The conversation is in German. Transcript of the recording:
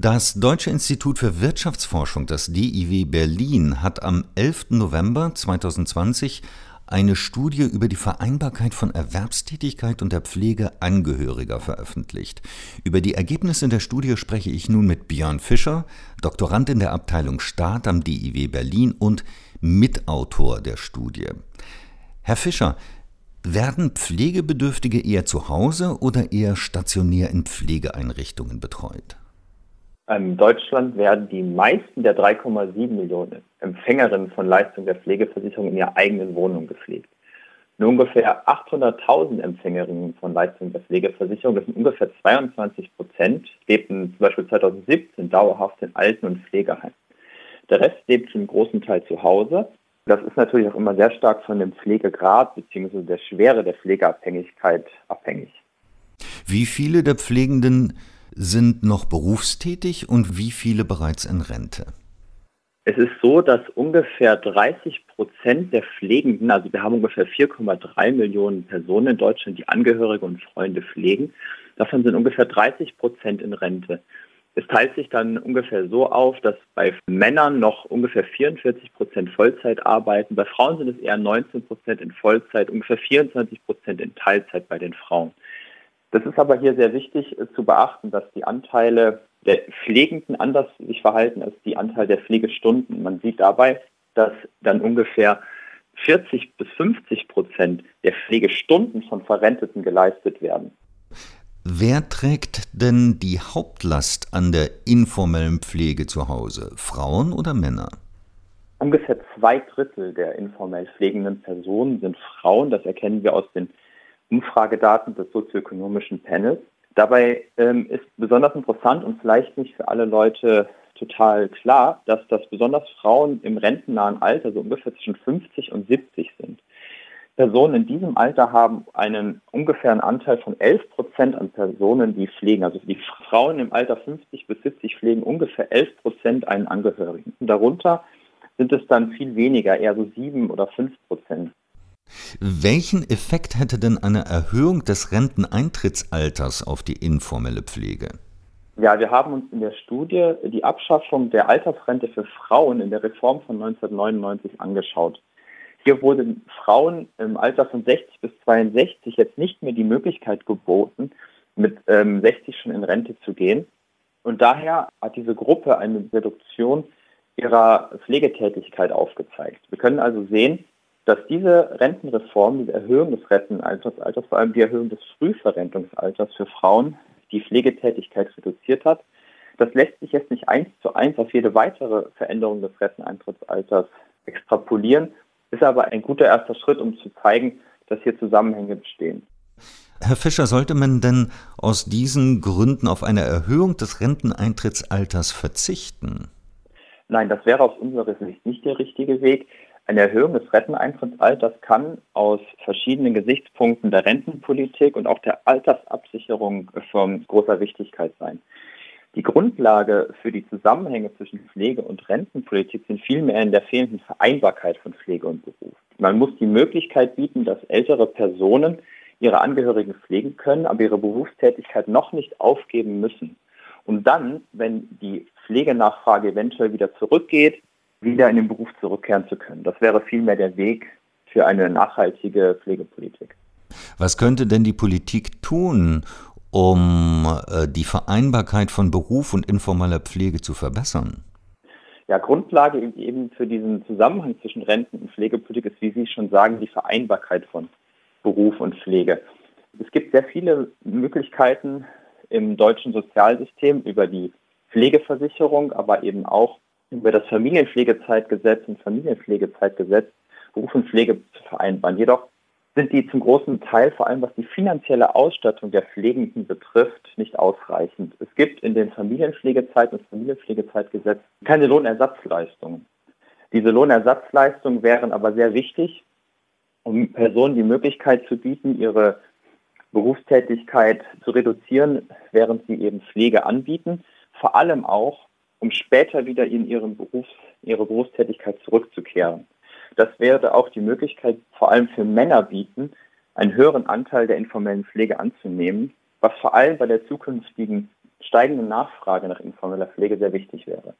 Das Deutsche Institut für Wirtschaftsforschung, das DIW Berlin, hat am 11. November 2020 eine Studie über die Vereinbarkeit von Erwerbstätigkeit und der Pflege Angehöriger veröffentlicht. Über die Ergebnisse der Studie spreche ich nun mit Björn Fischer, Doktorand in der Abteilung Staat am DIW Berlin und Mitautor der Studie. Herr Fischer, werden Pflegebedürftige eher zu Hause oder eher stationär in Pflegeeinrichtungen betreut? In Deutschland werden die meisten der 3,7 Millionen Empfängerinnen von Leistungen der Pflegeversicherung in ihrer eigenen Wohnung gepflegt. Nur ungefähr 800.000 Empfängerinnen von Leistungen der Pflegeversicherung, das sind ungefähr 22 Prozent, lebten zum Beispiel 2017 dauerhaft in Alten- und Pflegeheimen. Der Rest lebt zum großen Teil zu Hause. Das ist natürlich auch immer sehr stark von dem Pflegegrad bzw. der Schwere der Pflegeabhängigkeit abhängig. Wie viele der Pflegenden sind noch berufstätig und wie viele bereits in Rente? Es ist so, dass ungefähr 30 Prozent der Pflegenden, also wir haben ungefähr 4,3 Millionen Personen in Deutschland, die Angehörige und Freunde pflegen. Davon sind ungefähr 30 Prozent in Rente. Es teilt sich dann ungefähr so auf, dass bei Männern noch ungefähr 44 Prozent Vollzeit arbeiten. Bei Frauen sind es eher 19 Prozent in Vollzeit, ungefähr 24 Prozent in Teilzeit bei den Frauen. Das ist aber hier sehr wichtig äh, zu beachten, dass die Anteile der Pflegenden anders sich verhalten als die Anteil der Pflegestunden. Man sieht dabei, dass dann ungefähr 40 bis 50 Prozent der Pflegestunden von Verrenteten geleistet werden. Wer trägt denn die Hauptlast an der informellen Pflege zu Hause? Frauen oder Männer? Ungefähr zwei Drittel der informell pflegenden Personen sind Frauen. Das erkennen wir aus den Umfragedaten des sozioökonomischen Panels. Dabei ähm, ist besonders interessant und vielleicht nicht für alle Leute total klar, dass das besonders Frauen im rentennahen Alter, so ungefähr zwischen 50 und 70 sind. Personen in diesem Alter haben einen ungefähren Anteil von 11 Prozent an Personen, die pflegen. Also die Frauen im Alter 50 bis 70 pflegen ungefähr 11 Prozent einen Angehörigen. Darunter sind es dann viel weniger, eher so 7 oder 5 Prozent. Welchen Effekt hätte denn eine Erhöhung des Renteneintrittsalters auf die informelle Pflege? Ja, wir haben uns in der Studie die Abschaffung der Altersrente für Frauen in der Reform von 1999 angeschaut. Hier wurden Frauen im Alter von 60 bis 62 jetzt nicht mehr die Möglichkeit geboten, mit ähm, 60 schon in Rente zu gehen. Und daher hat diese Gruppe eine Reduktion ihrer Pflegetätigkeit aufgezeigt. Wir können also sehen, dass diese Rentenreform, diese Erhöhung des Rentenalters, vor allem die Erhöhung des Frühverrentungsalters für Frauen, die Pflegetätigkeit reduziert hat. Das lässt sich jetzt nicht eins zu eins auf jede weitere Veränderung des Renteneintrittsalters extrapolieren, ist aber ein guter erster Schritt, um zu zeigen, dass hier Zusammenhänge bestehen. Herr Fischer, sollte man denn aus diesen Gründen auf eine Erhöhung des Renteneintrittsalters verzichten? Nein, das wäre aus unserer Sicht nicht der richtige Weg. Eine Erhöhung des Renteneintrittsalters kann aus verschiedenen Gesichtspunkten der Rentenpolitik und auch der Altersabsicherung von großer Wichtigkeit sein. Die Grundlage für die Zusammenhänge zwischen Pflege und Rentenpolitik sind vielmehr in der fehlenden Vereinbarkeit von Pflege und Beruf. Man muss die Möglichkeit bieten, dass ältere Personen ihre Angehörigen pflegen können, aber ihre Berufstätigkeit noch nicht aufgeben müssen. Und dann, wenn die Pflegenachfrage eventuell wieder zurückgeht, wieder in den Beruf zurückkehren zu können. Das wäre vielmehr der Weg für eine nachhaltige Pflegepolitik. Was könnte denn die Politik tun, um äh, die Vereinbarkeit von Beruf und informeller Pflege zu verbessern? Ja, Grundlage eben für diesen Zusammenhang zwischen Renten- und Pflegepolitik ist, wie Sie schon sagen, die Vereinbarkeit von Beruf und Pflege. Es gibt sehr viele Möglichkeiten im deutschen Sozialsystem über die Pflegeversicherung, aber eben auch über das Familienpflegezeitgesetz und Familienpflegezeitgesetz Beruf und Pflege zu vereinbaren. Jedoch sind die zum großen Teil, vor allem was die finanzielle Ausstattung der Pflegenden betrifft, nicht ausreichend. Es gibt in den Familienpflegezeit- und Familienpflegezeitgesetz keine Lohnersatzleistungen. Diese Lohnersatzleistungen wären aber sehr wichtig, um Personen die Möglichkeit zu bieten, ihre Berufstätigkeit zu reduzieren, während sie eben Pflege anbieten. Vor allem auch, um später wieder in ihren Berufs-, ihre Berufstätigkeit zurückzukehren. Das wäre auch die Möglichkeit, vor allem für Männer bieten, einen höheren Anteil der informellen Pflege anzunehmen, was vor allem bei der zukünftigen steigende Nachfrage nach informeller Pflege sehr wichtig wäre.